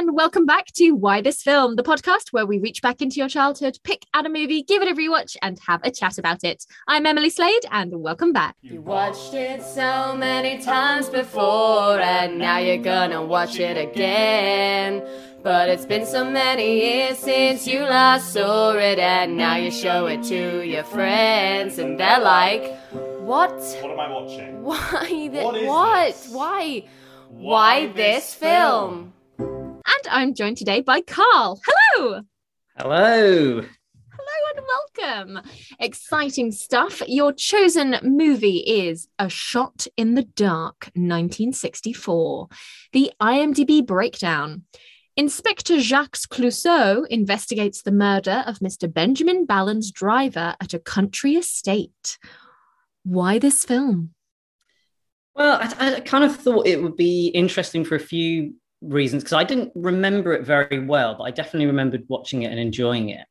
and welcome back to Why This Film, the podcast where we reach back into your childhood, pick out a movie, give it a rewatch, and have a chat about it. I'm Emily Slade, and welcome back. You watched it so many times before, and now you're gonna watch it again. But it's been so many years since you last saw it, and now you show it to your friends, and they're like, What? What am I watching? Why? Th- What is what? this? Why? Why this film? And I'm joined today by Carl. Hello! Hello. Hello and welcome. Exciting stuff. Your chosen movie is A Shot in the Dark, 1964. The IMDb breakdown. Inspector Jacques Clouseau investigates the murder of Mr. Benjamin Ballon's driver at a country estate. Why this film? Well, I, I kind of thought it would be interesting for a few reasons because I didn't remember it very well, but I definitely remembered watching it and enjoying it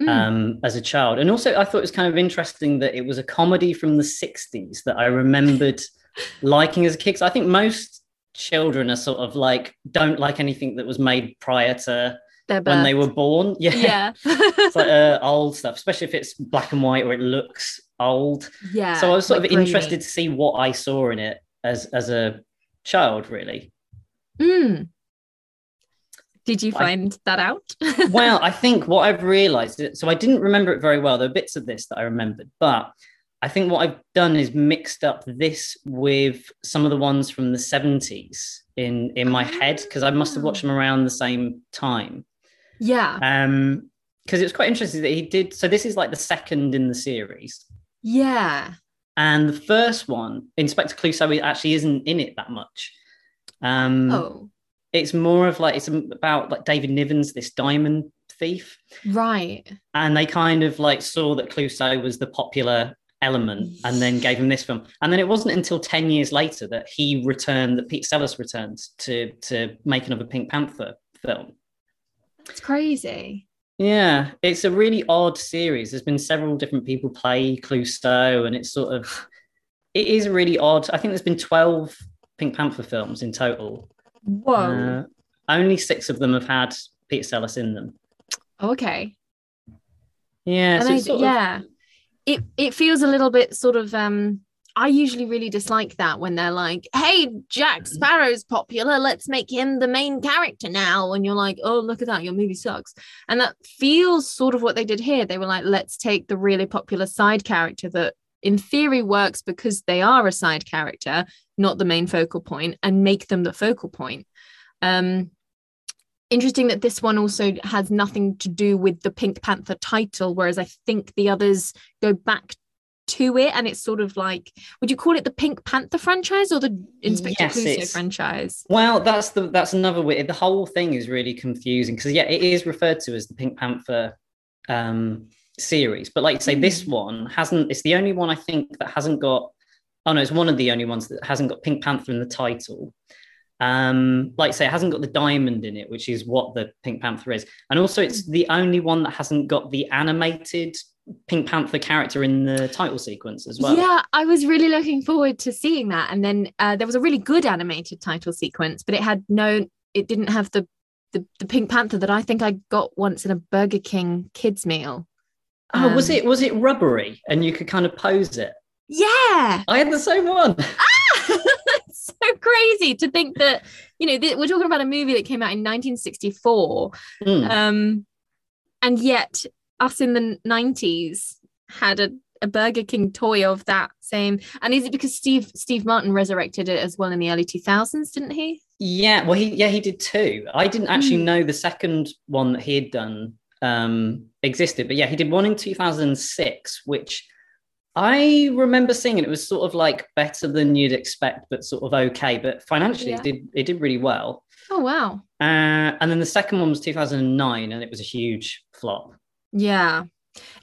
Mm, um, as a child. And also, I thought it was kind of interesting that it was a comedy from the 60s that I remembered liking as a kid. 'Cause I think most children are sort of like, don't like anything that was made prior to when they were born. Yeah. Yeah. it's like uh, old stuff, especially if it's black and white or it looks old. yeah. so I was sort like of grainy. interested to see what I saw in it as as a child, really. Mm. Did you I- find that out? well, I think what I've realized, so I didn't remember it very well. There are bits of this that I remembered, but I think what I've done is mixed up this with some of the ones from the 70s in in my head because I must have watched them around the same time. yeah. Um, because it was quite interesting that he did. So this is like the second in the series, Yeah. and the first one, Inspector Clouseau, actually isn't in it that much. Um, Oh, it's more of like it's about like David Niven's, this diamond thief, right. and they kind of like saw that Clouseau was the popular element, and then gave him this film. And then it wasn't until ten years later that he returned, that Pete Sellers returned to to make another Pink Panther film. That's crazy. Yeah, it's a really odd series. There's been several different people play Clouseau, and it's sort of it is really odd. I think there's been twelve Pink Panther films in total. Whoa. Uh, only six of them have had Peter Sellers in them. okay. Yeah, so I, sort of- yeah. It it feels a little bit sort of um I usually really dislike that when they're like, "Hey, Jack Sparrow's popular. Let's make him the main character now." And you're like, "Oh, look at that. Your movie sucks." And that feels sort of what they did here. They were like, "Let's take the really popular side character that in theory works because they are a side character, not the main focal point, and make them the focal point." Um interesting that this one also has nothing to do with the Pink Panther title, whereas I think the others go back to it, and it's sort of like, would you call it the Pink Panther franchise or the Inspector Yes, Clouseau franchise? Well, that's the that's another way. The whole thing is really confusing because yeah, it is referred to as the Pink Panther um, series, but like say, this one hasn't. It's the only one I think that hasn't got. Oh no, it's one of the only ones that hasn't got Pink Panther in the title. Um, like say, it hasn't got the diamond in it, which is what the Pink Panther is, and also it's the only one that hasn't got the animated Pink Panther character in the title sequence as well. Yeah, I was really looking forward to seeing that, and then uh, there was a really good animated title sequence, but it had no, it didn't have the the, the Pink Panther that I think I got once in a Burger King kids meal. Oh, was Um, it was it rubbery and you could kind of pose it? Yeah, I had the same one. it's so crazy to think that you know th- we're talking about a movie that came out in 1964 Mm. um and yet us in the 90s had a, a burger king toy of that same and is it because steve steve martin resurrected it as well in the early 2000s didn't he Yeah, well, he yeah he did too. I didn't actually Mm. know the second one that he had done um, existed, but yeah, he did one in two thousand six, which I remember seeing, and it was sort of like better than you'd expect, but sort of okay. But financially, Yeah. it did it did really well. oh wow Uh, and then the second one was two thousand and nine, and it was a huge flop. yeah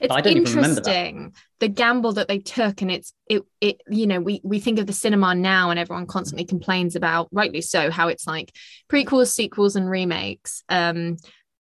it's I don't even that. interesting the gamble that they took and it's it it you know we we think of the cinema now and everyone constantly complains about rightly so how it's like prequels sequels and remakes um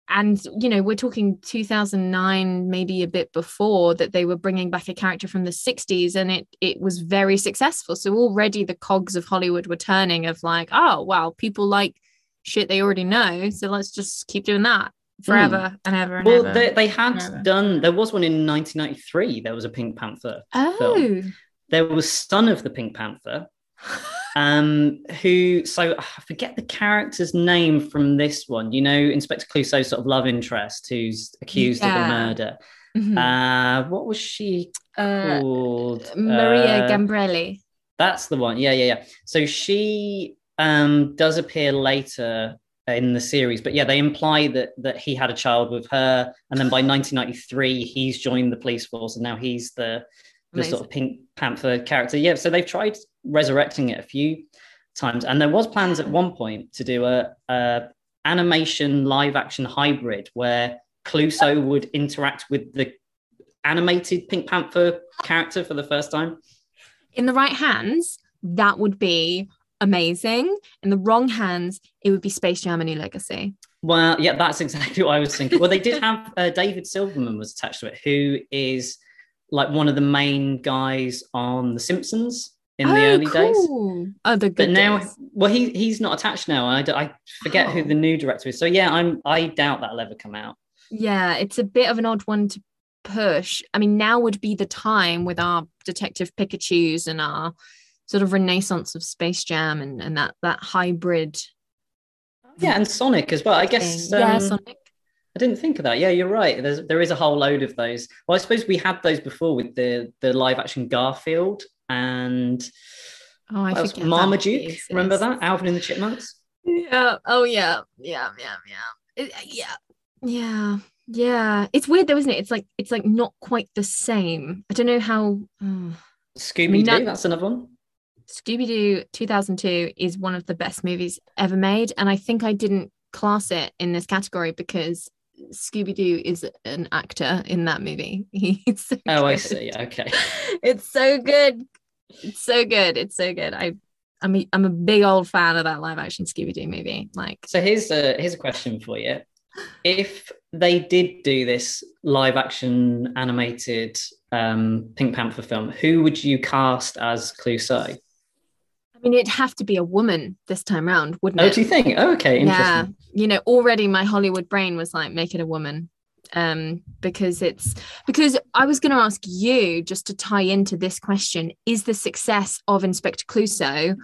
and you know we're talking 2009 maybe a bit before that they were bringing back a character from the 60s and it it was very successful so already the cogs of hollywood were turning of like oh wow people like shit they already know. So let's just keep doing that forever hmm. and ever and Well, ever. they, they had done. There was one in 1993. There was a Pink Panther. oh, There was Son of the Pink Panther, um, who so I forget the character's name from this one. You know, Inspector Clouseau's sort of love interest, who's accused of Yeah. a murder. Mhm. Uh, what was she Uh, called? Maria Uh, Gambrelli. That's the one. Yeah, yeah, yeah. So she um, does appear later in the series, but yeah, they imply that that he had a child with her, and then by 1993 he's joined the police force, and now he's the the sort of Pink Panther character. Yeah, so they've tried resurrecting it a few times, and there was plans at one point to do a, a animation live action hybrid where Clouseau would interact with the animated Pink Panther character for the first time. In the right hands, that would be amazing. In the wrong hands, it would be Space Jam: A New Legacy. Well, yeah, that's exactly what I was thinking. Well, they did have uh, David Silverman was attached to it, who is like one of the main guys on The Simpsons in the early days. Oh, the But now, days. well, he he's not attached now. I, I forget who Oh. the new director is. So yeah, I'm I doubt that'll ever come out. Yeah, it's a bit of an odd one to push. I mean, now would be the time with our Detective Pikachu's and our sort of renaissance of Space Jam and, and that that hybrid. Yeah, and Sonic as well. I guess. thing. yeah, um, Sonic. I didn't think of that. Yeah, you're right. There's there is a whole load of those. Well, I suppose we had those before with the the live action Garfield and Oh, I what else? forget. that Marmaduke. exists. Remember that? Alvin and the Chipmunks. Yeah. Oh yeah. Yeah. Yeah. Yeah. It- yeah. Yeah. Yeah. It's weird though, isn't it? It's like it's like not quite the same. I don't know how. oh. Scooby Doo. that- That's another one. Scooby Doo 2002 is one of the best movies ever made. And I think I didn't class it in this category because Scooby Doo is an actor in that movie. He's so Oh, I see. Okay. It's so good. It's so good. It's so good. I, I'm a, I'm a big old fan of that live action Scooby Doo movie. Like, So here's a here's a question for you. If they did do this live action animated um, Pink Panther film, who would you cast as Clouseau? I mean, it'd have to be a woman this time round, wouldn't Oh, it? do you think? Oh, okay, yeah you know already my hollywood brain was like make it a woman um because it's because i was going to ask you just to tie into this question is the success of inspector clouseau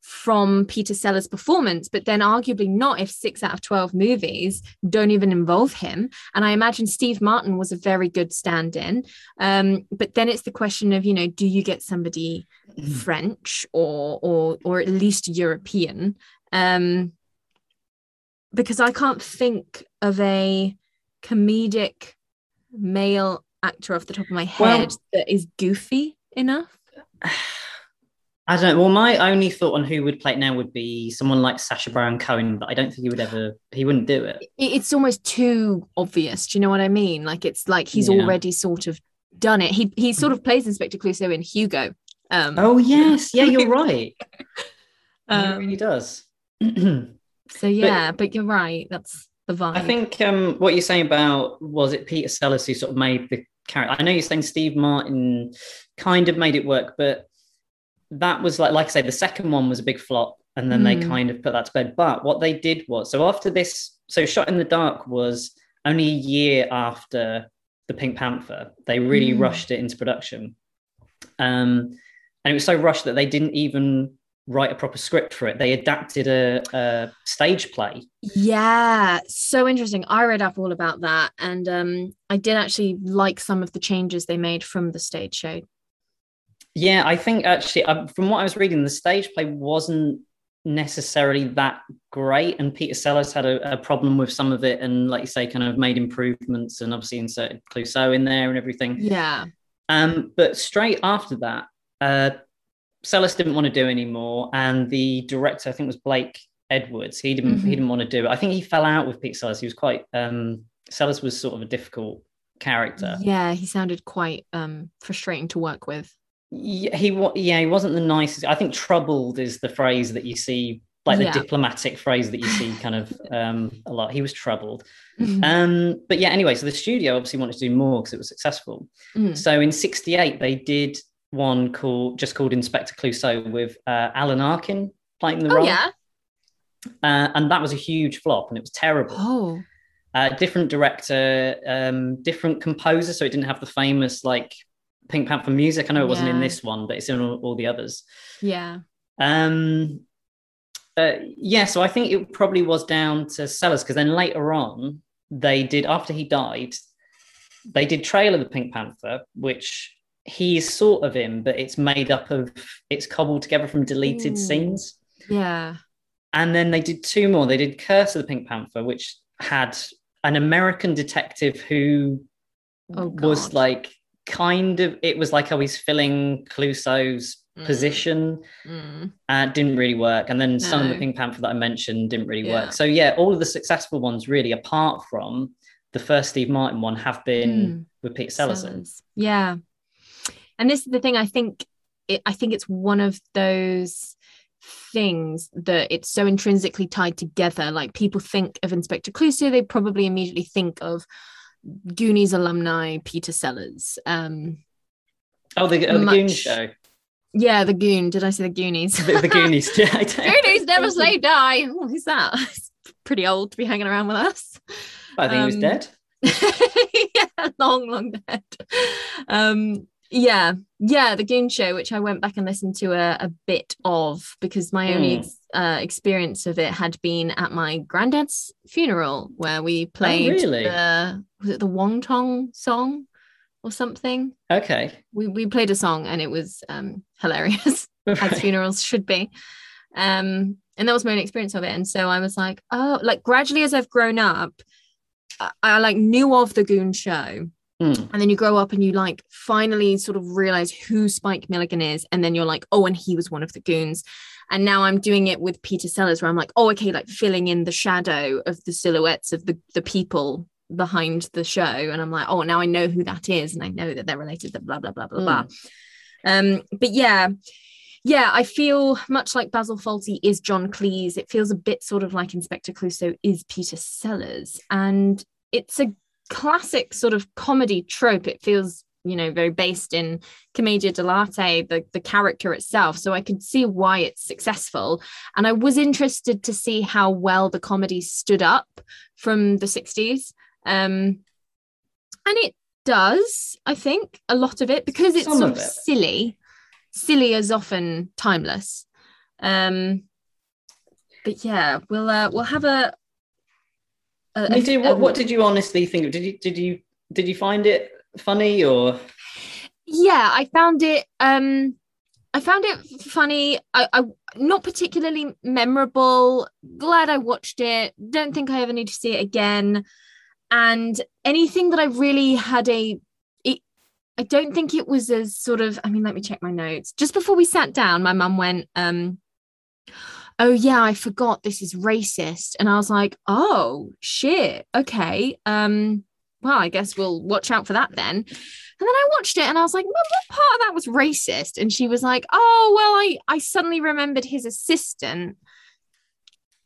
from peter sellers performance but then arguably not if six out of 12 movies don't even involve him. And i imagine steve martin was a very good stand-in. Um but then it's the question of you know do you get somebody french or or or at least european? Um because I can't think of a comedic male actor off the top of my Well- head that is goofy enough. I don't know. Well, my only thought on who would play it now would be someone like Sasha Baron Cohen, but I don't think he would ever. He wouldn't do it. It- It's almost too obvious. Do you know what I mean? Like it's like he's Yeah. already sort of done it. He he sort of plays Inspector Clouseau in Hugo. Um, Oh yes, yeah, you're right. he um, really does. So yeah, but, you're right. That's the vibe. think um, what you're saying about was it Peter Sellers who sort of made the character. I know you're saying Steve Martin kind of made it work, but that was like like I say, the second one was a big flop, and then they Mm. kind of put that to bed. But what they did was so after this, so Shot in the Dark was only a year after the Pink Panther. They really Mm. rushed it into production, um, and it was so rushed that they didn't even write a proper script for it. They adapted a, a stage play. Yeah, so interesting. I read up all about that, and um, I did actually like some of the changes they made from the stage show. Yeah, I think actually, um, from what I was reading, the stage play wasn't necessarily that great, and Peter Sellers had a, a problem with some of it, and like you say, kind of made improvements, and obviously inserted Clouseau in there and everything. Yeah, Um, but straight after that, uh, Sellers didn't want to do anymore, and the director, I think, was Blake Edwards. He didn't. Mhm. He didn't want to do it. I think he fell out with Peter Sellers. He was quite. Um, Sellers was sort of a difficult character. yeah, he sounded quite um, frustrating to work with. Yeah, he yeah, he wasn't the nicest. I think troubled is the phrase that you see, like Yeah. the diplomatic phrase that you see kind of um, a lot. He was troubled. Mhm. Um, but yeah, anyway, so the studio obviously wanted to do more because it was successful. Mm. So in '68, they did one called just called Inspector Clouseau with uh, Alan Arkin playing the Oh role. yeah, uh, and that was a huge flop, and it was terrible. Oh, Uh, different director, um, different composer, so it didn't have the famous like Pink Panther music. I know it wasn't in this one, but it's in all, all the others. yeah. Um, uh, yeah, so I think it probably was down to Sellers because then later on they did after he died, they did Trail of the Pink Panther, which he's sort of in, but it's made up of it's cobbled together from deleted Ooh. scenes. Yeah. And then they did two more. They did Curse of the Pink Panther, which had an American detective who Oh, was like kind of it was like how he's filling Clouseau's Mm. position Mm. uh, didn't really work. And then Son of the Pink Panther that I mentioned didn't really Yeah. work. So yeah, all of the successful ones really, apart from the first Steve Martin one, have been Mm. with Pete. Sellers. Yeah. And this is the thing I think it, I think it's one of those things that it's so intrinsically tied together. Like people think of Inspector Clouseau, they probably immediately think of Goonies alumni Peter Sellers. Um Oh, the, oh, the Goon show. yeah, the Goon. Did I say the Goonies? The, the Goonies. Yeah, Goonies never say die. Oh, who's that? It's pretty old to be hanging around with us. I think he was Um, dead. yeah, long, long dead. Um, yeah, yeah, the Goon Show, which I went back and listened to a, a bit of because my only Hmm. uh, experience of it had been at my granddad's funeral, where we played oh, really? the was it the Wong Tong song or something. Okay. We we played a song and it was um, hilarious as funerals should be. Um, and that was my own experience of it. And so I was like, oh, like gradually as I've grown up, I, I like knew of the Goon Show. Hmm. And then you grow up and you like finally sort of realize who Spike Milligan is. And then you're like, oh, and he was one of the goons. And now I'm doing it with Peter Sellers, where I'm like, oh, okay, like filling in the shadow of the silhouettes of the, the people behind the show. And I'm like, oh, now I know who that is. And I know that they're related to blah, blah, blah, blah, blah. Um, but yeah, yeah, I feel much like Basil Fawlty is John Cleese. It feels a bit sort of like Inspector Clouseau is Peter Sellers. And it's a classic sort of comedy trope. It feels, you know, very based in Commedia dell'arte, the, the character itself. So I could see why it's successful. And I was interested to see how well the comedy stood up from the 60s. Um, and it does, I think, a lot of it because it's Some sort of it. silly. Silly is often timeless. Um, but yeah, we'll uh, we'll have a. a- I mean, did, what, what did you honestly think? Did you did you did you find it funny or? Yeah i found it um i found it funny. I, I not particularly memorable. Glad i watched it. Don't think i ever need to see it again. And anything that i really had a I don't think it was as sort of i mean let me check my notes. Just before we sat down my mum went um oh yeah i forgot this is racist and i was like oh shit okay um well i guess we'll watch out for that then and then I watched it and I was like, Mum, what part of that was racist? And she was like, Oh, well, I, I suddenly remembered his assistant.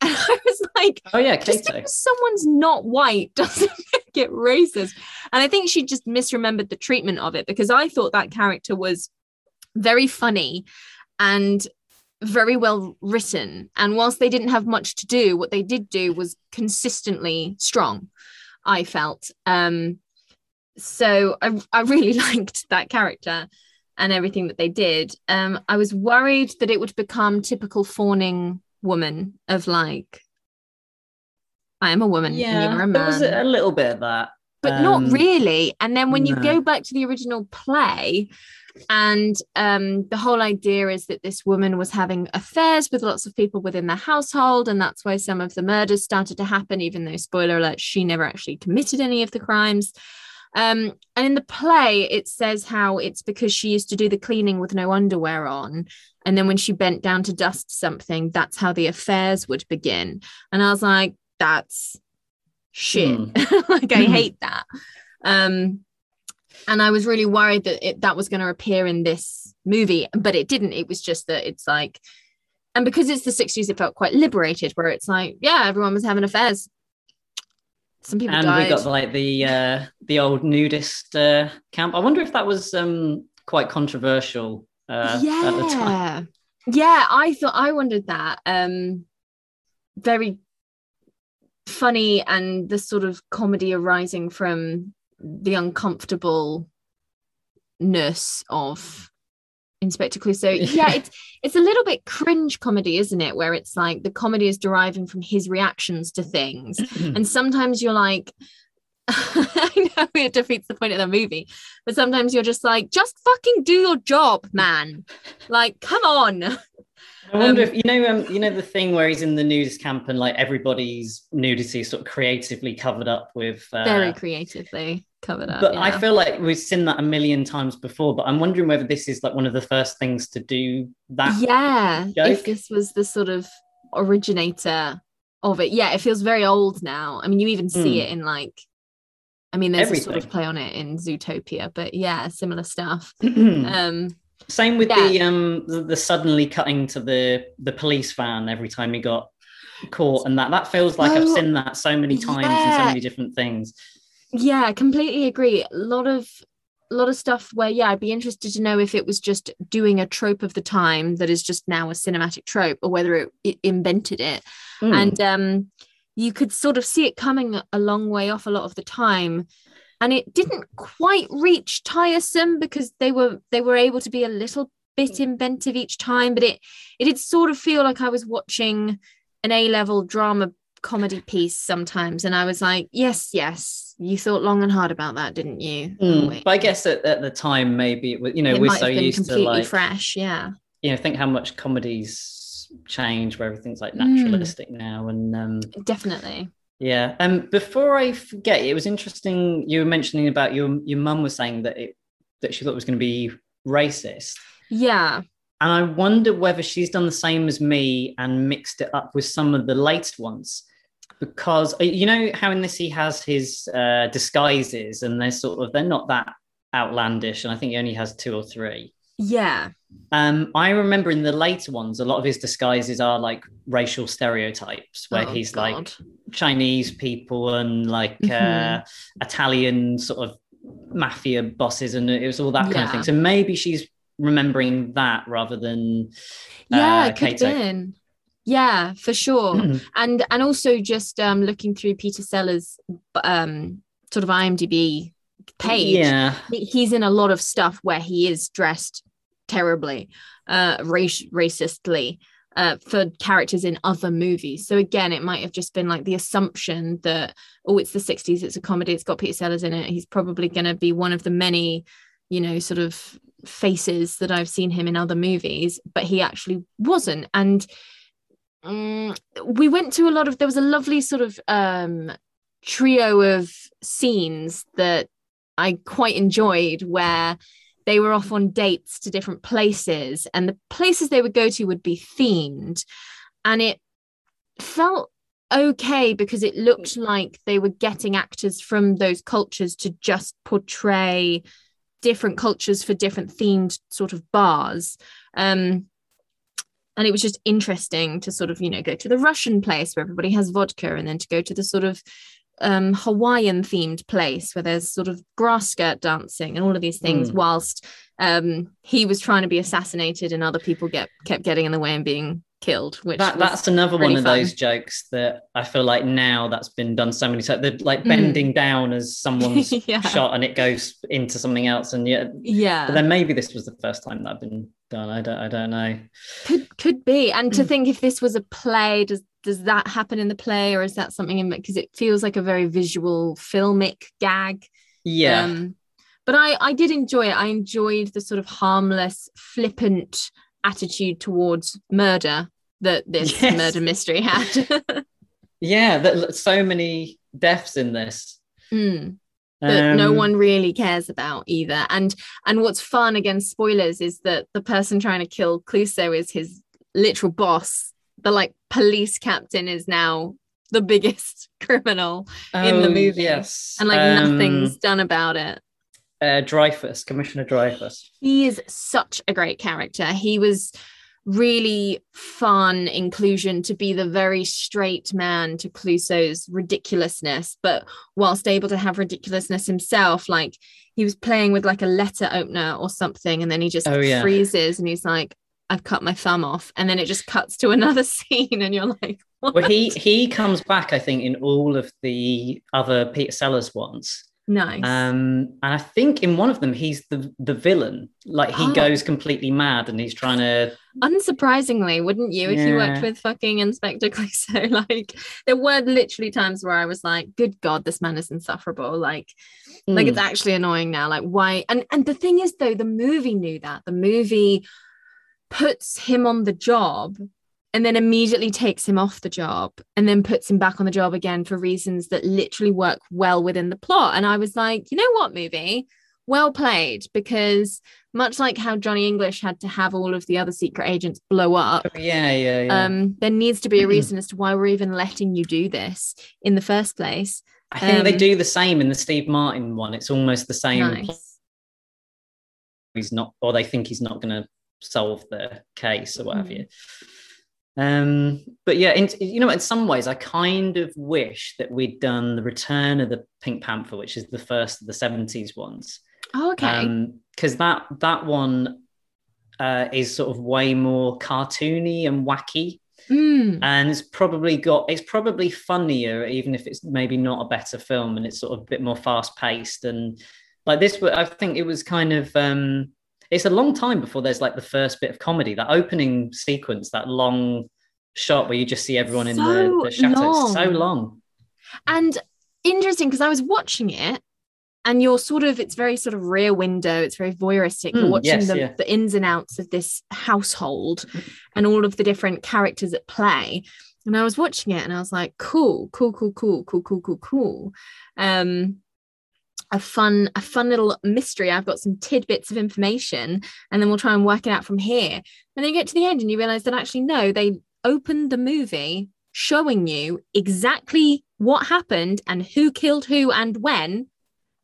And I was like, oh yeah, just because someone's not white doesn't make it racist. And I think she just misremembered the treatment of it because I thought that character was very funny and very well written. And whilst they didn't have much to do, what they did do was consistently strong, I felt. Um, so I, I really liked that character and everything that they did. Um, I was worried that it would become typical fawning woman of like, I am a woman Yeah, a there was a, little bit of that. but Um, not really. And then when you go back to the original play, and um, the whole idea is that this woman was having affairs with lots of people within the household, and that's why some of the murders started to happen, even though, spoiler alert, she never actually committed any of the crimes. Um, and in the play, it says how it's because she used to do the cleaning with no underwear on. And then when she bent down to dust something, that's how the affairs would begin. And I was like, that's shit. like, I hate that. Um, and I was really worried that it, that was going to appear in this movie, but it didn't. It was just that it's like, and because it's the 60s, it felt quite liberated, where it's like, yeah, everyone was having affairs. Some people and died. we got like the uh, the old nudist uh, camp. I wonder if that was um, quite controversial uh, at the time. yeah yeah i thought i wondered that um very funny and the sort of comedy arising from the uncomfortableness of Inspector Clouseau. Yeah, it's it's a little bit cringe comedy, isn't it? Where it's like the comedy is deriving from his reactions to things. Mm. and sometimes you're like, I know it defeats the point of the movie, but sometimes you're just like, just fucking do your job, man. Like, come on. I wonder Um, if you know, um, you know the thing where he's in the nudist camp and like everybody's nudity is sort of creatively covered up with. Uh, Very creatively covered up. but I feel like we've seen that a million times before. But I'm wondering whether this is like one of the first things to do that. yeah, joke. if this was the sort of originator of it, yeah, it feels very old now. I mean, you even see Mm. it in like, I mean, there's a sort of play on it in Zootopia, but yeah, similar stuff. Um, Same with Yeah. the um the, the suddenly cutting to the the police van every time he got caught and that that feels like I've seen that so many times in so yeah. many different things. yeah, completely agree. A lot of a lot of stuff where yeah, I'd be interested to know if it was just doing a trope of the time that is just now a cinematic trope, or whether it, it invented it. Hmm. and um, you could sort of see it coming a long way off a lot of the time and it didn't quite reach tiresome because they were they were able to be a little bit inventive each time but it it did sort of feel like i was watching an a-level drama comedy piece sometimes and i was like yes yes you thought long and hard about that didn't you Mm, Oh. But I guess at, at the time, maybe it was, you know, it we're so used to completely like, fresh yeah you know, think how much comedies change where everything's like Mm. naturalistic now. And um, definitely yeah. Um, before I forget, it was interesting you were mentioning about your your mum was saying that it that she thought it was going to be racist. yeah And I wonder whether she's done the same as me and mixed it up with some of the latest ones. Because uh, you know how in this he has his uh, disguises and they're sort of they're not that outlandish, and I think he only has two or three. Yeah Um, I remember in the later ones, a lot of his disguises are like racial stereotypes, where Oh, he's God. like Chinese people and like uh, Mhm. Italian sort of mafia bosses, and it was all that kind of thing. So maybe she's remembering that rather than yeah uh, it could have Kato. been yeah for sure and and also just um looking through peter sellers um sort of imdb page Yeah, he's in a lot of stuff where he is dressed terribly uh race racistly uh, for characters in other movies. So again, it might have just been like the assumption that oh, it's the '60s, it's a comedy, it's got Peter Sellers in it. He's probably going to be one of the many, you know, sort of faces that I've seen him in other movies, but he actually wasn't. And um, we went to a lot of. There was a lovely sort of um, trio of scenes that I quite enjoyed where they were off on dates to different places and the places they would go to would be themed. And it felt okay because it looked like they were getting actors from those cultures to just portray different cultures for different themed sort of bars. Um and it was just interesting to sort of you know go to the russian place where everybody has vodka and then to go to the sort of um, Hawaiian themed place where there's sort of grass skirt dancing and all of these things, Mm. whilst um, he was trying to be assassinated and other people get kept getting in the way and being killed. Which that, that's another really one of fun. those jokes that I feel like now that's been done so many times. They're like Mm. bending down as someone's Yeah. shot and it goes into something else, and yet yeah, But then maybe this was the first time that had been done. I don't. I don't know. could could be. And Mm. to think if this was a play, does does that happen in the play or is that something in because it feels like a very visual filmic gag? Yeah. Um, but I, I did enjoy it. I enjoyed the sort of harmless, flippant attitude towards murder that this Yes. murder mystery had. yeah. That so many deaths in this. Mm, that no Um, one really cares about either. And and what's fun against spoilers is that the person trying to kill Clouseau is his literal boss. The like police captain is now the biggest criminal in the oh, movie. Yes. and like Um, nothing's done about it. Uh, Dreyfus, Commissioner Dreyfus. he is such a great character. He was really fun inclusion to be the very straight man to Clouseau's ridiculousness, but whilst able to have ridiculousness himself, like he was playing with like a letter opener or something, and then he just Oh, yeah. freezes and he's like, I've cut my thumb off, and then it just cuts to another scene, and you're like, what? Well, he he comes back, I think, in all of the other Peter Sellers ones. nice. Um, and I think in one of them he's the the villain. Like he Oh. goes completely mad and he's trying to Unsurprisingly, wouldn't you, if you worked with fucking Inspector Clouseau? Like, there were literally times where I was like, "Good God, this man is insufferable." Like, like it's Hmm. actually annoying now. Like, why? And and the thing is, though, the movie knew that. The movie puts him on the job and then immediately takes him off the job and then puts him back on the job again for reasons that literally work well within the plot. And I was like, you know what, movie? Well played, because much like how Johnny English had to have all of the other secret agents blow up, yeah, yeah, yeah. um, there needs to be a reason as to why we're even letting you do this in the first place. I think they um, do the same in the Steve Martin one. It's almost the same. Nice. He's not, or they think he's not going to solve the case or what have Mm. you. Um, but yeah, in, you know, in some ways, I kind of wish that we'd done the Return of the Pink Panther, which is the first of the seventies ones. Oh, okay. because that that one uh, is sort of way more cartoony and wacky, Mm. and it's probably got it's probably funnier, even if it's maybe not a better film, and it's sort of a bit more fast paced and like this. I think it was kind of. Um, it's a long time before there's like the first bit of comedy. That opening sequence, that long shot where you just see everyone in the, So the chateau. It's so long. long. And interesting because I was watching it and you're sort of, it's very sort of rear window, it's very voyeuristic. You're Mm, watching yes, the, yeah. the ins and outs of this household and all of the different characters at play. And I was watching it and I was like, cool, cool, cool, cool, cool, cool, cool, cool. Um, a fun, a fun little mystery. I've got some tidbits of information, and then we'll try and work it out from here. And then you get to the end and you realize that actually, no, they opened the movie showing you exactly what happened and who killed who and when.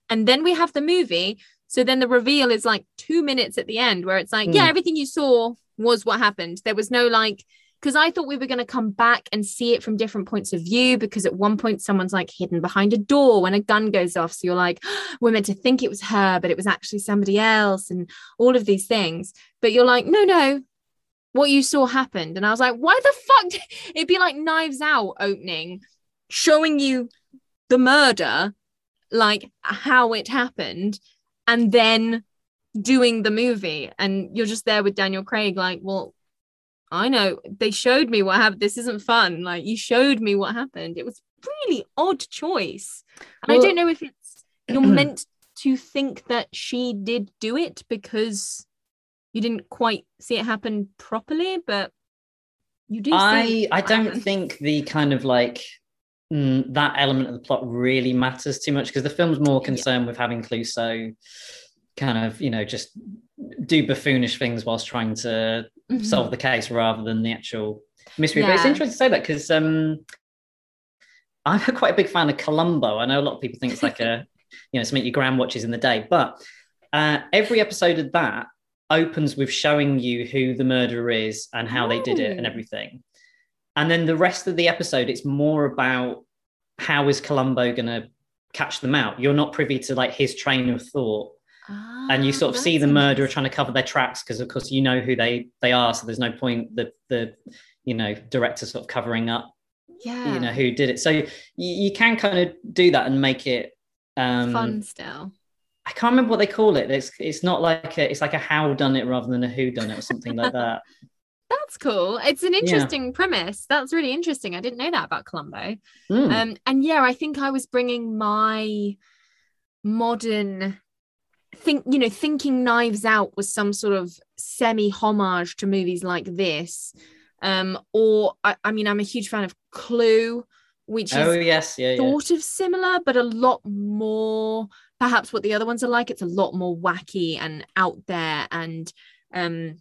And then we have the movie. So then the reveal is like two minutes at the end where it's like, yeah, Hmm. everything you saw was what happened. There was no like, because I thought we were going to come back and see it from different points of view because at one point someone's like hidden behind a door when a gun goes off. So you're like, we're meant to think it was her, but it was actually somebody else and all of these things. But you're like, no, no, what you saw happened. And I was like, why the fuck? did-" It'd be like Knives Out opening, showing you the murder, like how it happened, and then doing the movie. And you're just there with Daniel Craig, like, well, I know they showed me what happened. This isn't fun. Like, you showed me what happened. It was really odd choice. And I don't know if it's you're meant to think that she did do it because you didn't quite see it happen properly, but you do. I see I don't think the kind of like mm, that element of the plot really matters too much because the film's more Yeah. concerned with having Clouseau kind of you know just do buffoonish things whilst trying to Mhm. solve the case rather than the actual mystery. But it's interesting to say that because um, I'm quite a big fan of Columbo. I know a lot of people think it's like a you know something your grand watches in the day, but uh, every episode of that opens with showing you who the murderer is and how they did it and everything. And then the rest of the episode, it's more about how is Columbo going to catch them out. You're not privy to like his train of thought, and you Ah, sort of see the murderer trying to cover their tracks because, of course, you know who they they are. So there's no point the the you know director sort of covering up Yeah, you know who did it. So you, you can kind of do that and make it. Um, fun still. I can't remember what they call it. It's it's not like a, it's like a how done it rather than a who done it or something like that. That's cool. It's an interesting premise. That's really interesting. I didn't know that about Columbo. Mm. Um, and yeah, I think I was bringing my modern think, you know, thinking Knives Out was some sort of semi homage to movies like this. Um, or I, I mean, I'm a huge fan of Clue, which oh is yes, yeah, yeah. sort of similar, but a lot more perhaps what the other ones are like. It's a lot more wacky and out there and um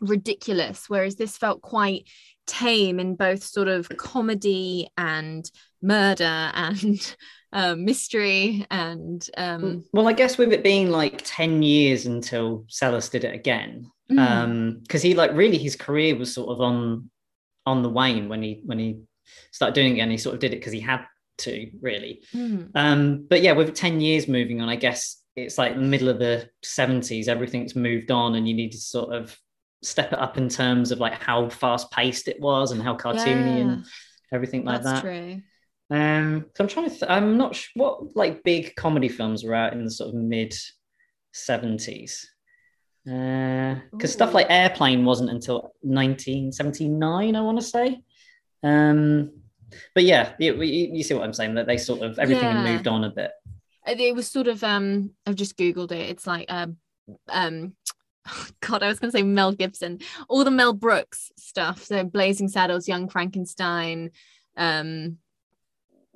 ridiculous. Whereas this felt quite tame in both sort of comedy and murder and um, mystery and um Well, I guess with it being like ten years until Sellers did it again, mm, um, because he like really his career was sort of on on the wane when he when he started doing it, and he sort of did it because he had to really. mm. Um, but yeah, with 10 years moving on, I guess it's like the middle of the 70s, everything's moved on, and you need to sort of step it up in terms of like how fast paced it was and how cartoony Yeah. and everything like That's that. true. Um, so I'm trying to. Th- I'm not sure what like big comedy films were out in the sort of mid seventies. Because stuff like Airplane wasn't until 1979, I want to say. Um, but yeah, you, you, see what I'm saying? That they sort of everything Yeah. moved on a bit. Uh, It was sort of um I've just googled it. It's like um um God, I was gonna say Mel Gibson, all the Mel Brooks stuff. So Blazing Saddles, Young Frankenstein, um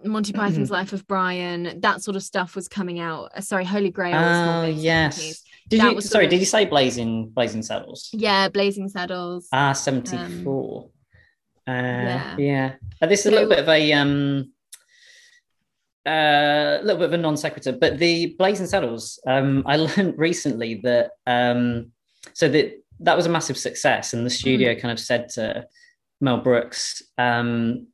Monty Python's Life of Brian, that sort of stuff was coming out. Uh, sorry, Holy Grail. Oh late 70s. yes. Did That you? Sorry, of- did you say Blazing Blazing Saddles? Yeah, Blazing Saddles. Ah, 74. uh, yeah. yeah. Uh, this is a little bit of a um uh, a little bit of a non sequitur, but the Blazing Saddles, um, I learned recently that um, so that that was a massive success, and the studio kind of said to Mel Brooks um,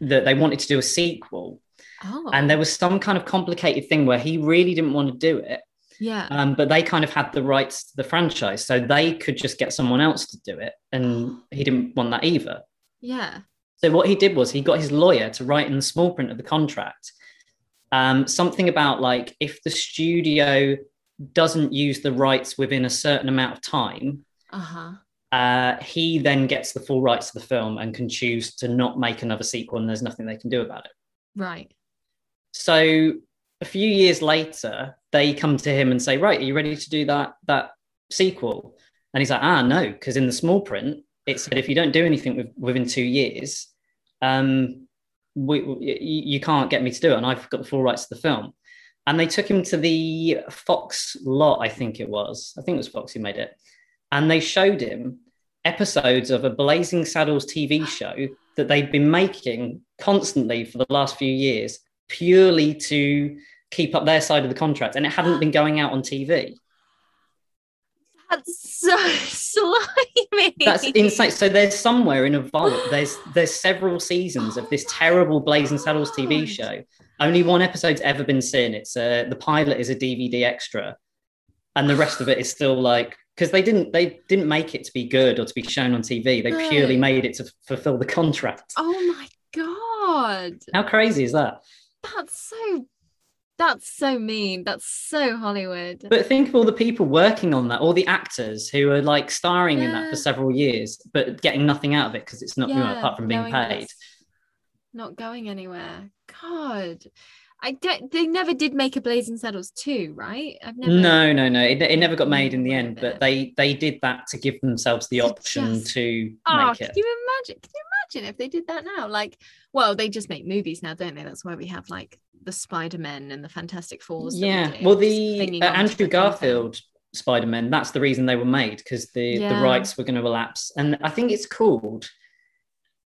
that they wanted to do a sequel, oh, and there was some kind of complicated thing where he really didn't want to do it, yeah. um, but they kind of had the rights to the franchise, so they could just get someone else to do it, and he didn't want that either. yeah. So what he did was he got his lawyer to write in the small print of the contract um, something about like if the studio doesn't use the rights within a certain amount of time, Uh-huh. Uh, he then gets the full rights to the film and can choose to not make another sequel, and there's nothing they can do about it. Right. So a few years later, they come to him and say, "Right, are you ready to do that that sequel?" And he's like, "Ah, no, because in the small print it said if you don't do anything with, within two years, um, we, we- you, you can't get me to do it, and I've got the full rights to the film." And they took him to the Fox lot, I think it was. I think it was Fox who made it, and they showed him episodes of a Blazing Saddles TV show that they'd been making constantly for the last few years purely to keep up their side of the contract and it hadn't been going out on TV. That's so slimy. That's insane. So there's somewhere in a vault, there's there's several seasons of this terrible Blazing Saddles TV show. Only one episode's ever been seen. It's uh, the pilot is a DVD extra, and the rest of it is still like because they didn't they didn't make it to be good or to be shown on TV. They No. purely made it to fulfill the contract. Oh my god. How crazy is that? That's so that's so mean. That's so Hollywood. But think of all the people working on that, all the actors who are like starring in that for several years, but getting nothing out of it because it's not, you know, apart from being paid. Not going anywhere. God. I don't they never did make a Blazing Saddles 2, right? I've never No, no, no. It, it never got made in the end, but they they did that to give themselves the option just- to Oh, make can you imagine? Can you imagine if they did that now? Like, well, they just make movies now, don't they? That's why we have like the Spider Men and the Fantastic Fours. that we Yeah. Well, the uh, Andrew. Garfield Spider Man. That's the reason they were made because the the rights were going to elapse, and I think it's called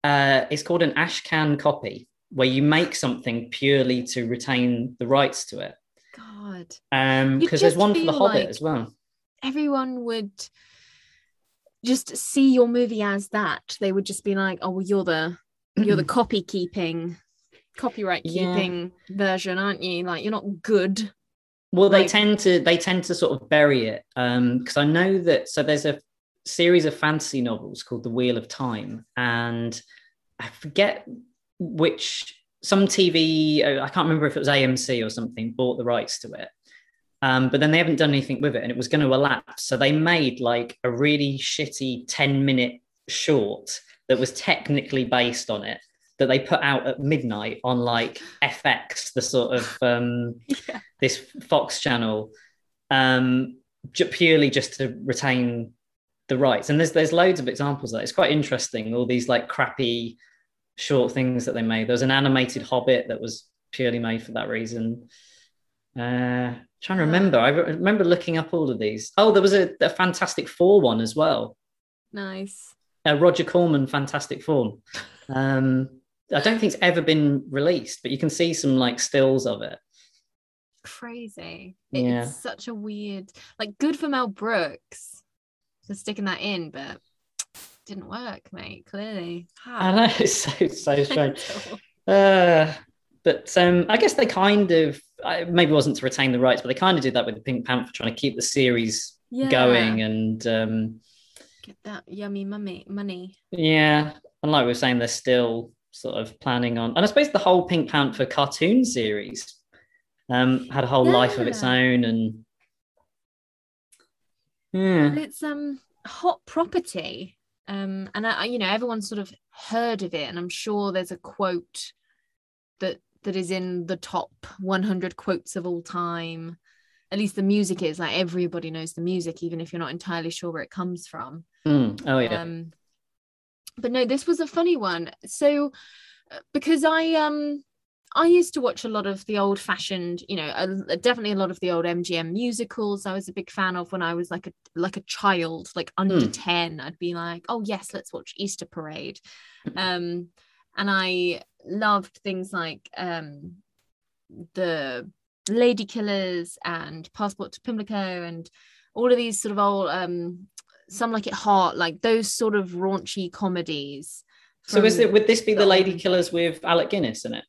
uh, it's called an Ashcan copy, where you make something purely to retain the rights to it. God, Um, because there's one for the feel Hobbit like- as well. everyone would just see your movie as that. They would just be like, "Oh, well, you're the you're the copy keeping, copyright Yeah. keeping version, aren't you? Like, you're not good." Well, they Like- tend to they tend to sort of bury it because I know that. So there's a series of fantasy novels called The Wheel of Time, and I forget which some TV. uh, I can't remember if it was AMC or something bought the rights to it. Um, but then they haven't done anything with it, and it was going to elapse. So they made like a really shitty ten minute short that was technically based on it that they put out at midnight on like FX, the sort of um, Yeah. this Fox channel, um, ju- purely just to retain the rights. And there's there's loads of examples of that. It's quite interesting. All these like crappy short things that they made. There was an animated Hobbit that was purely made for that reason. Uh, trying to remember. I re- remember looking up all of these. Oh, there was a, a Fantastic Four one as well. Nice. Uh, Roger Corman Fantastic Four. Um, I don't think it's ever been released, but you can see some like stills of it. Crazy. It- Yeah. It's such a weird, like, good for Mel Brooks for sticking that in, but didn't work, mate. Clearly. I know it's so so strange. Uh, but um, I guess they kind of maybe wasn't to retain the rights, but they kind of did that with the Pink Panther, trying to keep the series Yeah. going. And um, Get that yummy mummy money. Yeah, and like we were saying, they're still sort of planning on, and I suppose the whole Pink Panther cartoon series um, had a whole life of its own, and yeah, it's um hot property. Um, and I, you know, everyone's sort of heard of it, and I'm sure there's a quote that that is in the top 100 quotes of all time. At least the music is like everybody knows the music, even if you're not entirely sure where it comes from. Mm, oh yeah, Um, but no, this was a funny one. So uh, because I um I used to watch a lot of the old fashioned, you know, definitely a lot of the old MGM musicals. I was a big fan of when I was like a like a child, like under Hmm. 10. I'd be like, "Oh yes, let's watch Easter Parade." Um and I loved things like um the Lady Killers and Passport to Pimlico and all of these sort of old um some like it hot like those sort of raunchy comedies so is it would this be the the Lady Killers with Alec Guinness in it?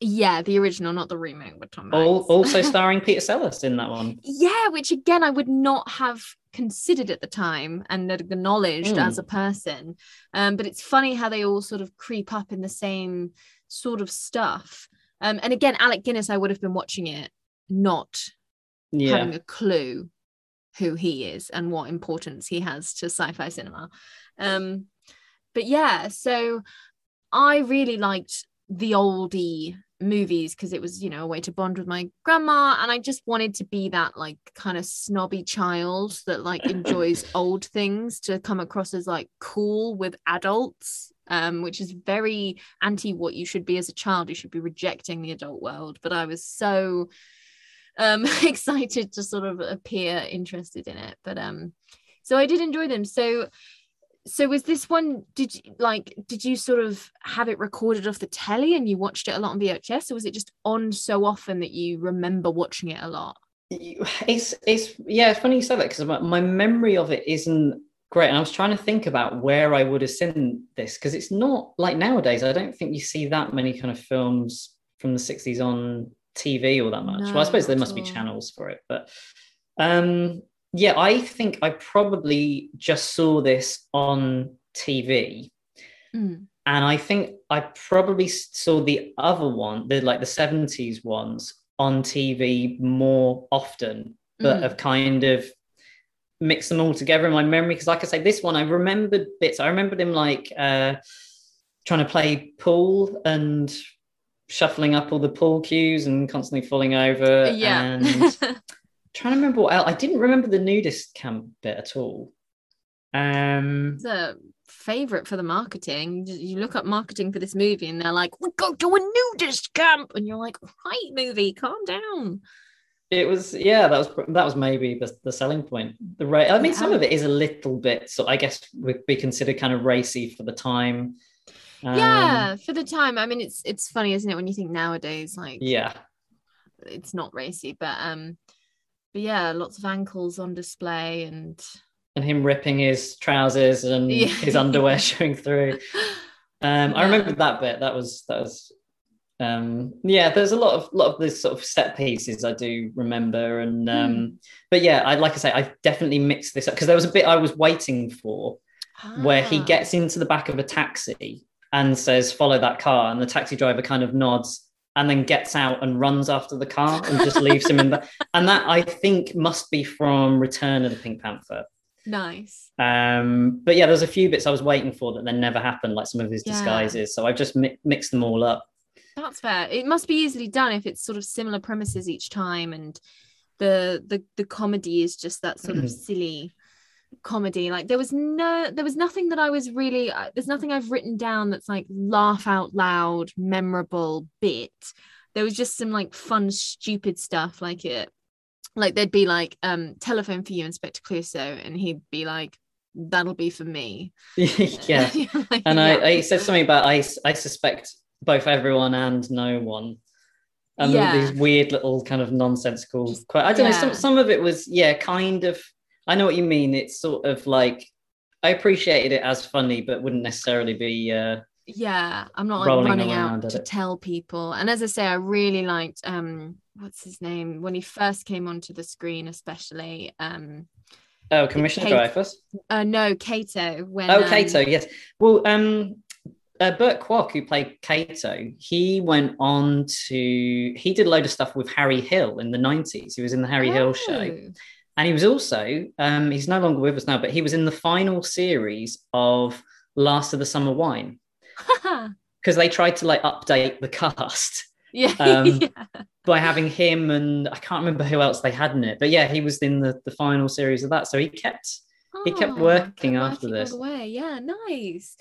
Yeah the original not the remake with Tom Hanks. also starring Peter Sellers in that one. yeah which again I would not have considered at the time and acknowledged Mm. as a person um but it's funny how they all sort of creep up in the same sort of stuff um and again Alec Guinness I would have been watching it not Yeah, having a clue who he is and what importance he has to sci-fi cinema. Um, but yeah, so I really liked the oldie movies because it was, you know, a way to bond with my grandma, and I just wanted to be that like kind of snobby child that like enjoys old things to come across as like cool with adults. Um, which is very anti what you should be as a child. You should be rejecting the adult world. But I was so um excited to sort of appear interested in it but um so i did enjoy them so so was this one did you like did you sort of have it recorded off the telly and you watched it a lot on vhs or was it just on so often that you remember watching it a lot it's it's yeah. It's funny you say that because my, my memory of it isn't great, and I was trying to think about where I would have seen this because it's not like nowadays. I don't think you see that many kind of films from the '60s on TV all that much. well, I suppose there must at be channels for it, but um, yeah, I think I probably just saw this on TV. Mm. and I think I probably saw the other one, the like the 70s ones on TV more often, but Mm. have kind of mixed them all together in my memory. Because like I say, this one I remembered bits. I remembered him like uh trying to play pool and shuffling up all the pool cues and constantly falling over. yeah And trying to remember what else. I didn't remember the nudist camp bit at all. Um a favorite for the marketing you look up marketing for this movie and they're like we go to a nudist camp and you're like right movie calm down It was yeah, that was that was maybe the, the selling point. The ra- I mean, some of it is a little bit, so I guess would be considered kind of racy for the time. Um, yeah for the time i mean it's it's funny isn't it when you think nowadays like yeah, it's not racy but um but yeah lots of ankles on display and and him ripping his trousers and Yeah. his underwear showing through. Um, I remember that bit. That was that was. Um, yeah, there's a lot of lot of this sort of set pieces I do remember, and um, Hmm. but yeah, I like I say, I definitely mixed this up because there was a bit I was waiting for, where he Ah. gets into the back of a taxi and says, "Follow that car," and the taxi driver kind of nods and then gets out and runs after the car and just leaves him in the. And that I think must be from Return of the Pink Panther. nice Um, but yeah, there's a few bits I was waiting for that then never happened, like some of his Yeah. disguises. So I've just mi- mixed them all up. that's fair it must be easily done if it's sort of similar premises each time and the the the comedy is just that sort of silly comedy like there was no there was nothing that i was really uh, there's nothing i've written down that's like laugh out loud memorable bit there was just some like fun stupid stuff like it like there'd be like um telephone for you inspector clouseau and he'd be like that'll be for me yeah. Like, And "Yeah." I, I said something about I, I suspect both everyone and no one. And Yeah. these weird little kind of nonsensical quite I don't know, some some of it was, yeah, kind of I know what you mean. It's sort of like I appreciated it as funny, but wouldn't necessarily be uh yeah i'm not like running out to it. tell people and as i say i really liked um what's his name when he first came onto the screen especially um Oh, Commissioner Kate- Dreyfus. Uh, no, Kato. When Oh, um, Kato, yes. Well, um, uh, Burt Kwouk, who played Kato, he went on to he did a load of stuff with Harry Hill in the nineties. He was in the Harry Hill show, Oh. And he was also um, he's no longer with us now, but he was in the final series of Last of the Summer Wine because they tried to like update the cast yeah. Um, yeah. by having him and I can't remember who else they had in it, but yeah, he was in the the final series of that, so he kept he kept Oh, working after working this. way. Yeah, nice.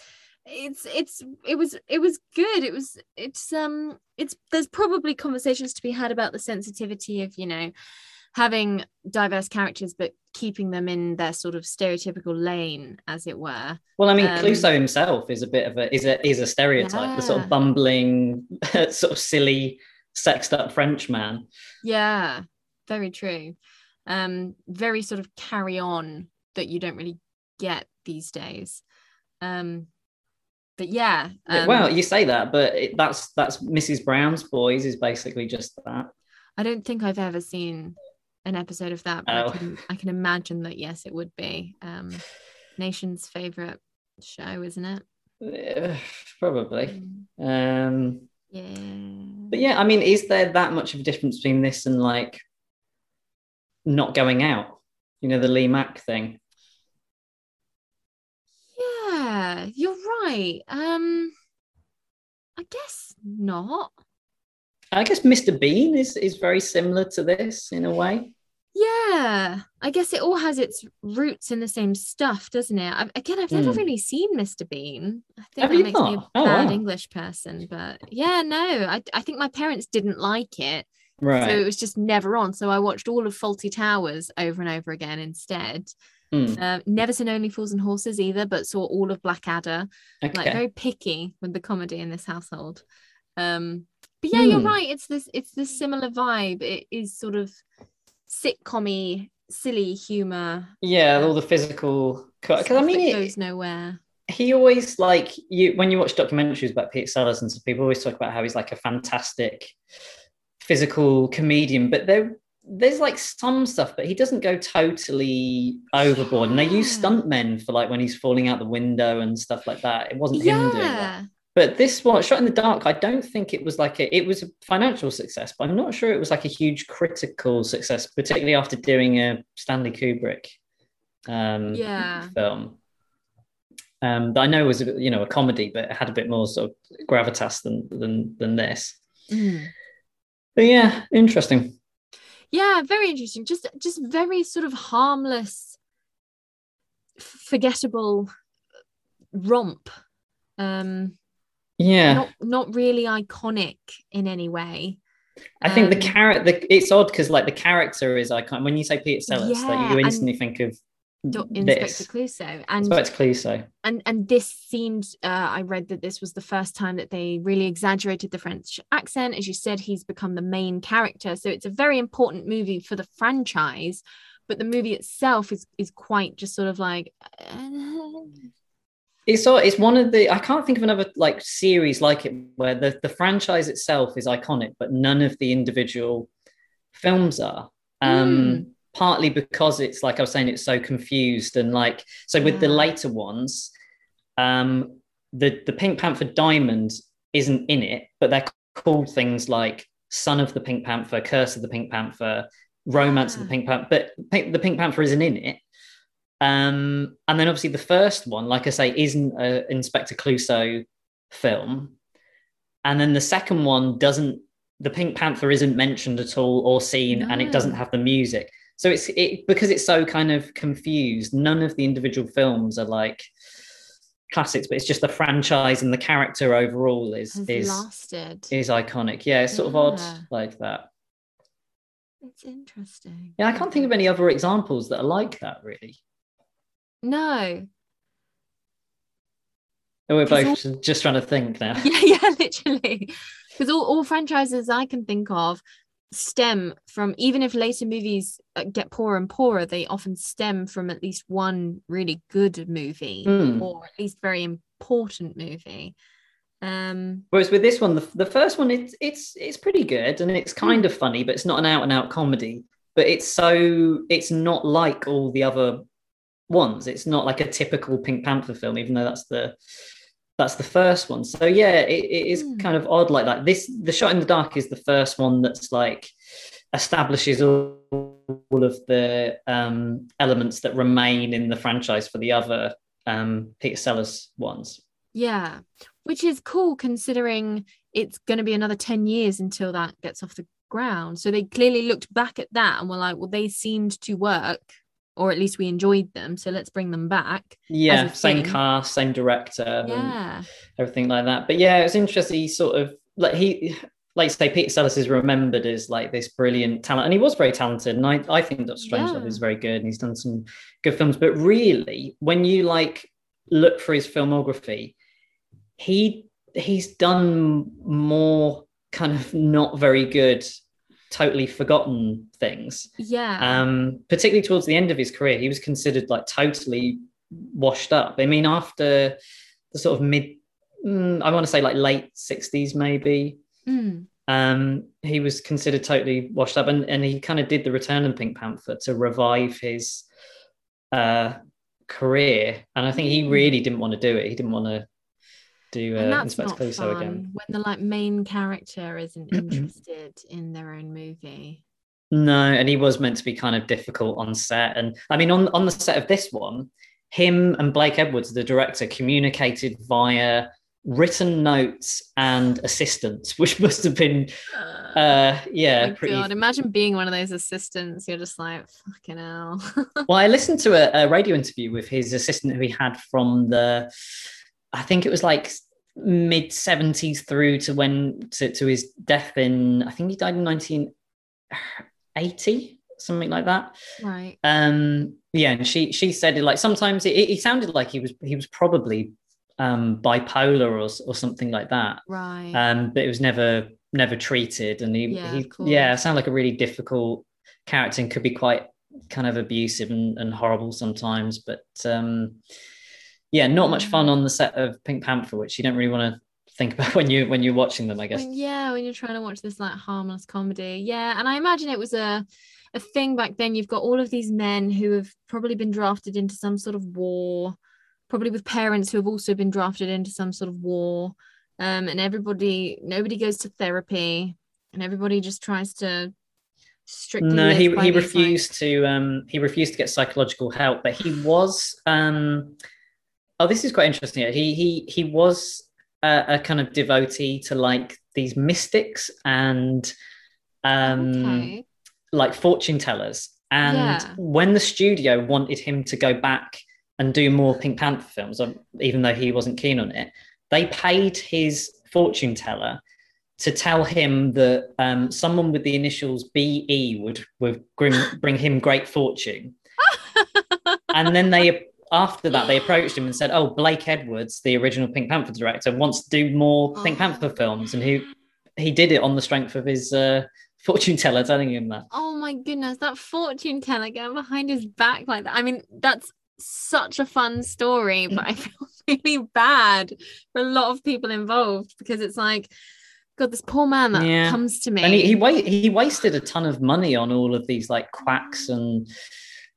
It's it's it was it was good. It was it's um it's there's probably conversations to be had about the sensitivity of you know having diverse characters but keeping them in their sort of stereotypical lane as it were. Well, I mean, Um, Clouseau himself is a bit of a is a is a stereotype, the sort of bumbling, sort of silly, sexed up French man. Yeah, very true. Um, very sort of carry on that you don't really get these days. Um, but yeah, um, well, you say that, but it, that's that's Mrs. Brown's Boys is basically just that. I don't think I've ever seen an episode of that, but Oh. I, can, I can imagine that yes, it would be. Um, nation's favorite show, isn't it? Eh, probably. Mm, Um, Yeah. but yeah, I mean, is there that much of a difference between this and like not going out? You know, the Lee Mack thing. Yeah, you're right. Um, I guess not. I guess Mr. Bean is is very similar to this in a way. Yeah, I guess it all has its roots in the same stuff, doesn't it? I've, again, I've never Hmm. really seen Mr. Bean. I think Have that makes me a? Oh, bad wow. English person, but yeah, no, I, I think my parents didn't like it, Right. so it was just never on. So I watched all of Fawlty Towers over and over again instead. Hmm, Uh, never seen Only Fools and Horses either, but saw all of Blackadder. okay. Like very picky with the comedy in this household. Um, but yeah, you're Hmm. right. It's this it's this similar vibe. It is sort of sitcommy, silly humor. yeah, uh, all the physical. Because I mean, it, goes nowhere. he always like you when you watch documentaries about Pete Sellers and stuff, people always talk about how he's like a fantastic physical comedian, but there there's like some stuff, but he doesn't go totally overboard. And they use stuntmen for like when he's falling out the window and stuff like that. It wasn't him doing that. But this one, Shot in the Dark, I don't think it was like a, it was a financial success, but I'm not sure it was like a huge critical success, particularly after doing a Stanley Kubrick um, Yeah. film. Um, that I know was you know a comedy, but it had a bit more sort of gravitas than than than this. Mm. But yeah, interesting. yeah, very interesting. Just just very sort of harmless, forgettable romp. Um, Yeah, not not really iconic in any way. I think the um, character. It's odd because like the character is iconic. When you say Peter Sellers, like Yeah, you and instantly think of Do- Inspector Clouseau, and Inspector Clouseau. and and this seemed uh, i read that this was the first time that they really exaggerated the french accent as you said he's become the main character so it's a very important movie for the franchise but the movie itself is is quite just sort of like uh, It's it's one of the I can't think of another like series like it where the, the franchise itself is iconic, but none of the individual films are. Um Hmm. partly because it's like I was saying, it's so confused and like so with the later ones, um the the Pink Panther Diamond isn't in it, but they're called things like Son of the Pink Panther, Curse of the Pink Panther, Romance of the Ah. Pink Panther, but Pink, the Pink Panther isn't in it. Um, and then obviously the first one, like I say, isn't an Inspector Clouseau film. And then the second one doesn't, the Pink Panther isn't mentioned at all or seen, and it doesn't have the music. So it's it because it's so kind of confused. None of the individual films are like classics, but it's just the franchise and the character overall is is lasted is iconic. Yeah, it's sort of odd like that. it's interesting Yeah, I can't think of any other examples that are like that really. No We're both just trying to think now. yeah yeah literally because all, all franchises i can think of stem from even if later movies uh, get poorer and poorer they often stem from at least one really good movie Hmm. or at least very important movie um Whereas with this one, the, the first one, it's it's it's pretty good and it's kind of funny, but it's not an out and out comedy. But it's so it's not like all the other ones. It's not like a typical Pink Panther film, even though that's the that's the first one. So yeah, it, it is Hmm. kind of odd like that. This the shot in the dark is the first one that's like establishes all, all of the um, elements that remain in the franchise for the other um, Peter Sellers ones. Yeah, which is cool considering it's going to be another 10 years until that gets off the ground. So they clearly looked back at that and were like, well, they seemed to work, or at least we enjoyed them. So let's bring them back. Yeah, same thing. cast, same director, and Yeah. everything like that. But yeah, it was interesting. He sort of like he, like say, Peter Sellers is remembered as like this brilliant talent, and he was very talented. And I, I think that Strangelove Yeah. is very good, and he's done some good films. But really, when you like look for his filmography, he he's done more kind of not very good, totally forgotten things. Yeah. Um, particularly towards the end of his career, he was considered like totally washed up. I mean, after the sort of mid, mm, I want to say like late 60s, maybe, Mm. um, he was considered totally washed up. And, and he kind of did the return of Pink Panther to revive his uh, career. And I think he Mm. really didn't want to do it. He didn't want to do uh, that's Inspector not Clouseau fun again. when the like main character isn't interested in their own movie. No, and he was meant to be kind of difficult on set. And I mean, on, on the set of this one, him and Blake Edwards, the director, communicated via written notes and assistants, which must have been, uh, yeah, Oh pretty. God, imagine being one of those assistants. You're just like, fucking hell. Well, I listened to a, a radio interview with his assistant who he had from the, I think it was like mid 70s through to when to, to his death in, I think he died in 1980, something like that. right. um yeah and she she said it like sometimes it, it sounded like he was he was probably um bipolar or, or something like that Right. um but it was never never treated and he Yeah, he yeah sounded like a really difficult character and could be quite kind of abusive and, and horrible sometimes but um yeah not much fun Mm. on the set of pink panther which you don't really want to think about when you when you're watching them i guess When- yeah, when you're trying to watch this like harmless comedy. Yeah. And I imagine it was a a thing back then. You've got all of these men who have probably been drafted into some sort of war, probably with parents who have also been drafted into some sort of war. Um, and everybody, nobody goes to therapy, and everybody just tries to strictly. no he, he these, like- refused to um he refused to get psychological help but he was um oh this is quite interesting he he he was a, a kind of devotee to like these mystics and um okay. like fortune tellers and Yeah. when the studio wanted him to go back and do more pink panther films um, even though he wasn't keen on it they paid his fortune teller to tell him that um, someone with the initials BE would, would bring, bring him great fortune. and then they, after that, they approached him and said, "Oh, Blake Edwards, the original Pink Panther director, wants to do more Pink Oh. Panther films," and he he did it on the strength of his uh, fortune teller telling him that. Oh my goodness, that fortune teller going behind his back like that. I mean, that's such a fun story, but I feel really bad for a lot of people involved because it's like, God, this poor man that Yeah. comes to me. and he he, wa- he wasted a ton of money on all of these like quacks and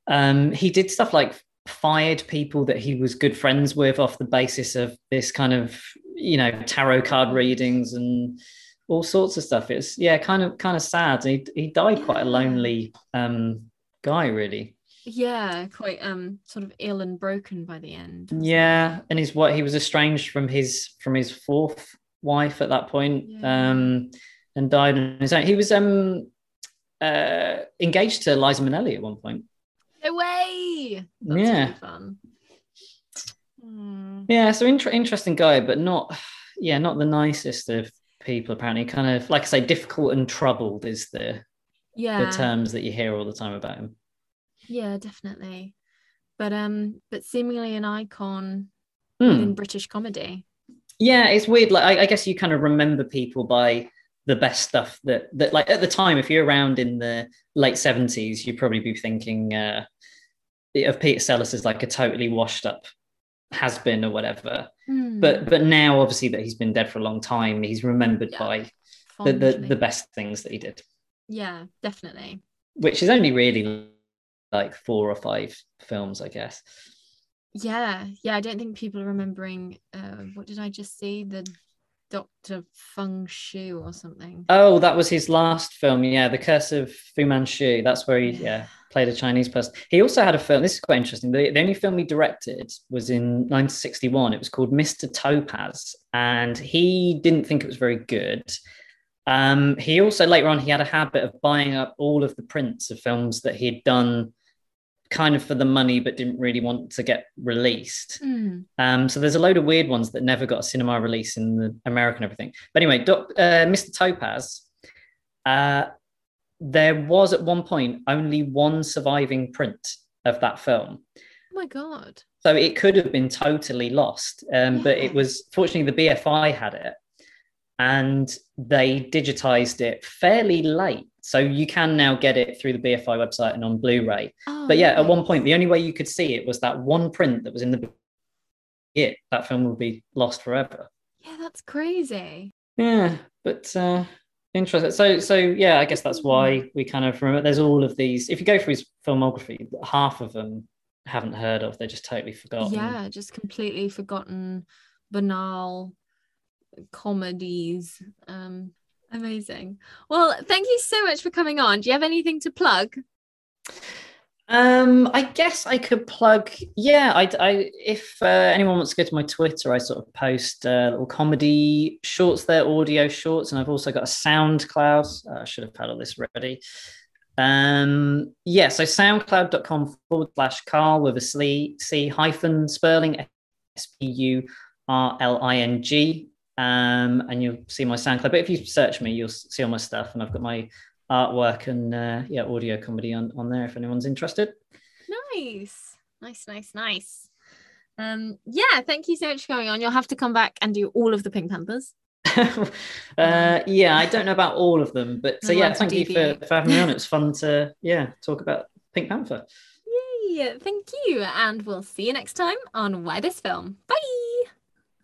um he did stuff like fired people that he was good friends with off the basis of this kind of you know tarot card readings and all sorts of stuff it's yeah kind of kind of sad he, he died quite a lonely um guy really yeah, quite um sort of ill and broken by the end. yeah and his what he was estranged from his from his fourth wife at that point Yeah. um and died on his own he was um uh engaged to Liza Minnelli at one point? No way. That's Yeah. really fun. Hmm. yeah so inter- interesting guy but not yeah not the nicest of people apparently kind of like i say difficult and troubled is the Yeah. the terms that you hear all the time about him Yeah, definitely. But um, but seemingly an icon Hmm. in British comedy. yeah it's weird like I, I guess you kind of remember people by the best stuff that that like at the time if you're around in the late 70s you'd probably be thinking uh of peter sellers as like a totally washed up has been or whatever Hmm. but but now obviously that he's been dead for a long time he's remembered Yeah. by the, the the best things that he did Yeah, definitely. which is only really like four or five films, I guess. Yeah, yeah. I don't think people are remembering. Uh, what did I just see? The Doctor Feng Shu or something. Oh, that was his last film. Yeah, The Curse of Fu Manchu. That's where he yeah played a Chinese person. He also had a film. This is quite interesting. The, the only film he directed was in 1961. It was called Mr. Topaze, and he didn't think it was very good. Um, he also later on he had a habit of buying up all of the prints of films that he'd done kind of for the money but didn't really want to get released. Mm. Um, so there's a load of weird ones that never got a cinema release in the American everything. But anyway, Doc, uh, Mr. Topaze, uh, there was at one point only one surviving print of that film. Oh my god! So it could have been totally lost, um, Yeah. but it was fortunately the BFI had it, and they digitized it fairly late. So you can now get it through the BFI website and on Blu-ray. Oh, But yeah, at one point, the only way you could see it was that one print that was in the it. That film would be lost forever. Yeah, that's crazy. Yeah, but uh, interesting. So, so yeah, I guess that's why we kind of remember. There's all of these. If you go through his filmography, half of them haven't heard of. They're just totally forgotten. Yeah, just completely forgotten, banal comedies. Um, amazing. Well, thank you so much for coming on. Do you have anything to plug? Um, I guess I could plug. Yeah, I, I if uh, anyone wants to go to my Twitter, I sort of post uh, little comedy shorts there, audio shorts, and I've also got a SoundCloud. Uh, I should have had all this ready. Um, yeah, so soundcloud.com forward slash Carl with a C, hyphen Spurling, S P U R L I N G. Um, and you'll see my SoundCloud. But if you search me, you'll see all my stuff, and I've got my artwork and uh, yeah, audio comedy on, on there if anyone's interested. Nice, nice, nice, nice. Um, yeah, thank you so much for coming on. You'll have to come back and do all of the Pink Panthers. uh, yeah, I don't know about all of them, but so yeah, thank you for, for having me on. It's fun to yeah talk about Pink Panther. Yay, thank you, and we'll see you next time on Why This Film. Bye.